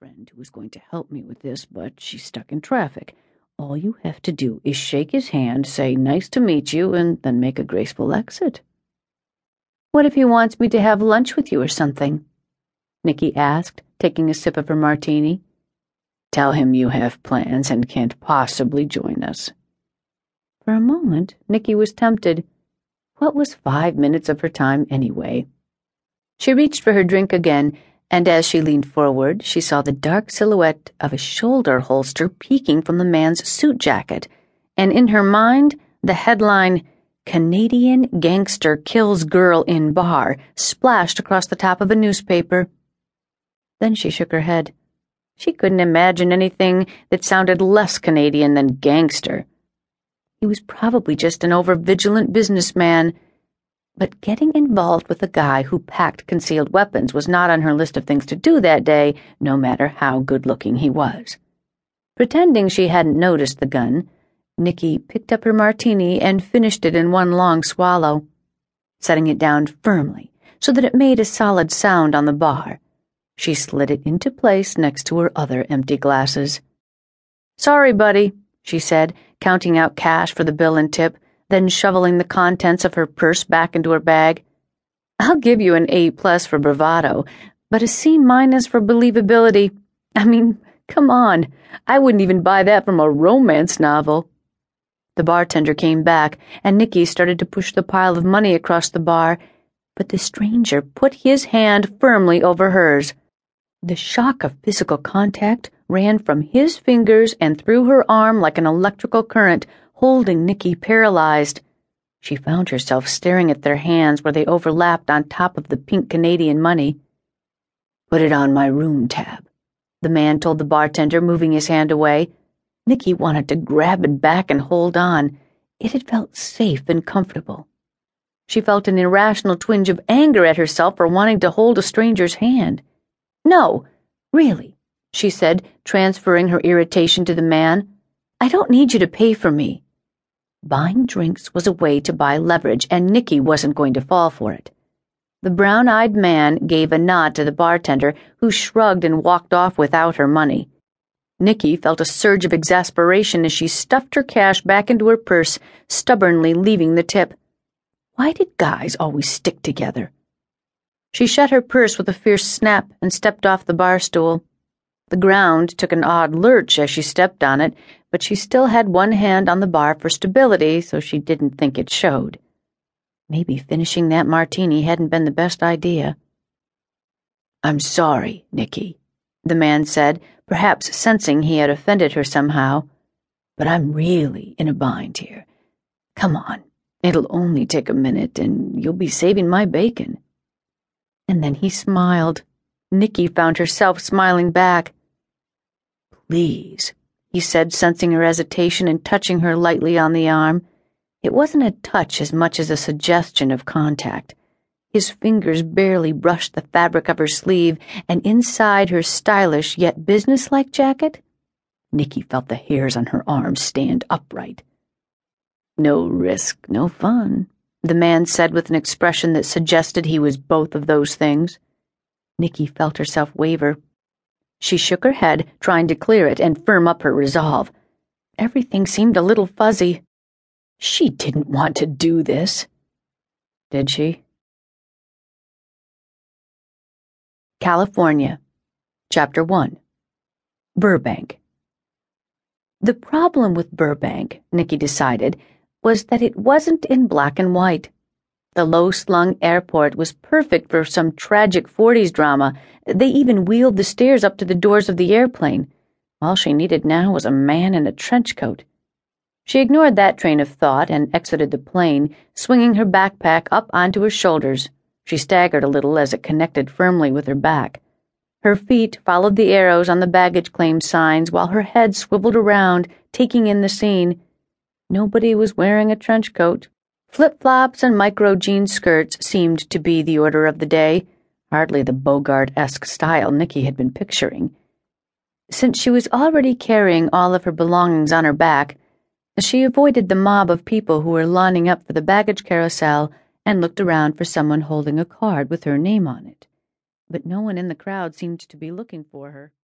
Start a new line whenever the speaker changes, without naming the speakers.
friend who was going to help me with this, but she's stuck in traffic. All you have to do is shake his hand, say, nice to meet you, and then make a graceful exit.
What if he wants me to have lunch with you or something? Nikki asked, taking a sip of her martini.
Tell him you have plans and can't possibly join us.
For a moment, Nikki was tempted. What was five minutes of her time anyway? She reached for her drink again, and as she leaned forward, she saw the dark silhouette of a shoulder holster peeking from the man's suit jacket, and in her mind, the headline, Canadian Gangster Kills Girl in Bar, splashed across the top of a newspaper. Then she shook her head. She couldn't imagine anything that sounded less Canadian than gangster. He was probably just an over-vigilant businessman. But getting involved with a guy who packed concealed weapons was not on her list of things to do that day, no matter how good-looking he was. Pretending she hadn't noticed the gun, Nikki picked up her martini and finished it in one long swallow, setting it down firmly so that it made a solid sound on the bar. She slid it into place next to her other empty glasses. Sorry, buddy, she said, counting out cash for the bill and tip, then shoveling the contents of her purse back into her bag. I'll give you an A plus for bravado, but a C minus for believability. I mean, come on, I wouldn't even buy that from a romance novel. The bartender came back, and Nikki started to push the pile of money across the bar, but the stranger put his hand firmly over hers. The shock of physical contact ran from his fingers and through her arm like an electrical current, holding Nikki paralyzed. She found herself staring at their hands where they overlapped on top of the pink Canadian money.
Put it on my room tab, the man told the bartender, moving his hand away. Nikki wanted to grab it back and hold on. It had felt safe and comfortable.
She felt an irrational twinge of anger at herself for wanting to hold a stranger's hand. No, really, she said, transferring her irritation to the man. I don't need you to pay for me. Buying drinks was a way to buy leverage, and Nikki wasn't going to fall for it. The brown eyed man gave a nod to the bartender, who shrugged and walked off without her money. Nikki felt a surge of exasperation as she stuffed her cash back into her purse, stubbornly leaving the tip. Why did guys always stick together? She shut her purse with a fierce snap and stepped off the bar stool. The ground took an odd lurch as she stepped on it, but she still had one hand on the bar for stability, so she didn't think it showed. Maybe finishing that martini hadn't been the best idea.
I'm sorry, Nikki, the man said, perhaps sensing he had offended her somehow. But I'm really in a bind here. Come on, it'll only take a minute, and you'll be saving my bacon.
And then he smiled. Nikki found herself smiling back.
Please, he said, sensing her hesitation and touching her lightly on the arm. It wasn't a touch as much as a suggestion of contact. His fingers barely brushed the fabric of her sleeve, and inside her stylish yet businesslike jacket, Nikki felt the hairs on her arms stand upright. No risk, no fun the man said with an expression that suggested he was both of those things. Nikki felt herself waver. She shook her head, trying to clear it and firm up her resolve. Everything seemed a little fuzzy. She didn't want to do this. Did she? California, Chapter 1 Burbank. The problem with Burbank, Nikki decided, was that it wasn't in black and white. The low slung airport was perfect for some tragic 40s drama. They even wheeled the stairs up to the doors of the airplane. All she needed now was a man in a trench coat. She ignored that train of thought and exited the plane, swinging her backpack up onto her shoulders. She staggered a little as it connected firmly with her back. Her feet followed the arrows on the baggage claim signs while her head swiveled around, taking in the scene. Nobody was wearing a trench coat. Flip flops and micro jean skirts seemed to be the order of the day, hardly the Bogart esque style Nikki had been picturing. Since she was already carrying all of her belongings on her back, she avoided the mob of people who were lining up for the baggage carousel and looked around for someone holding a card with her name on it. But no one in the crowd seemed to be looking for her.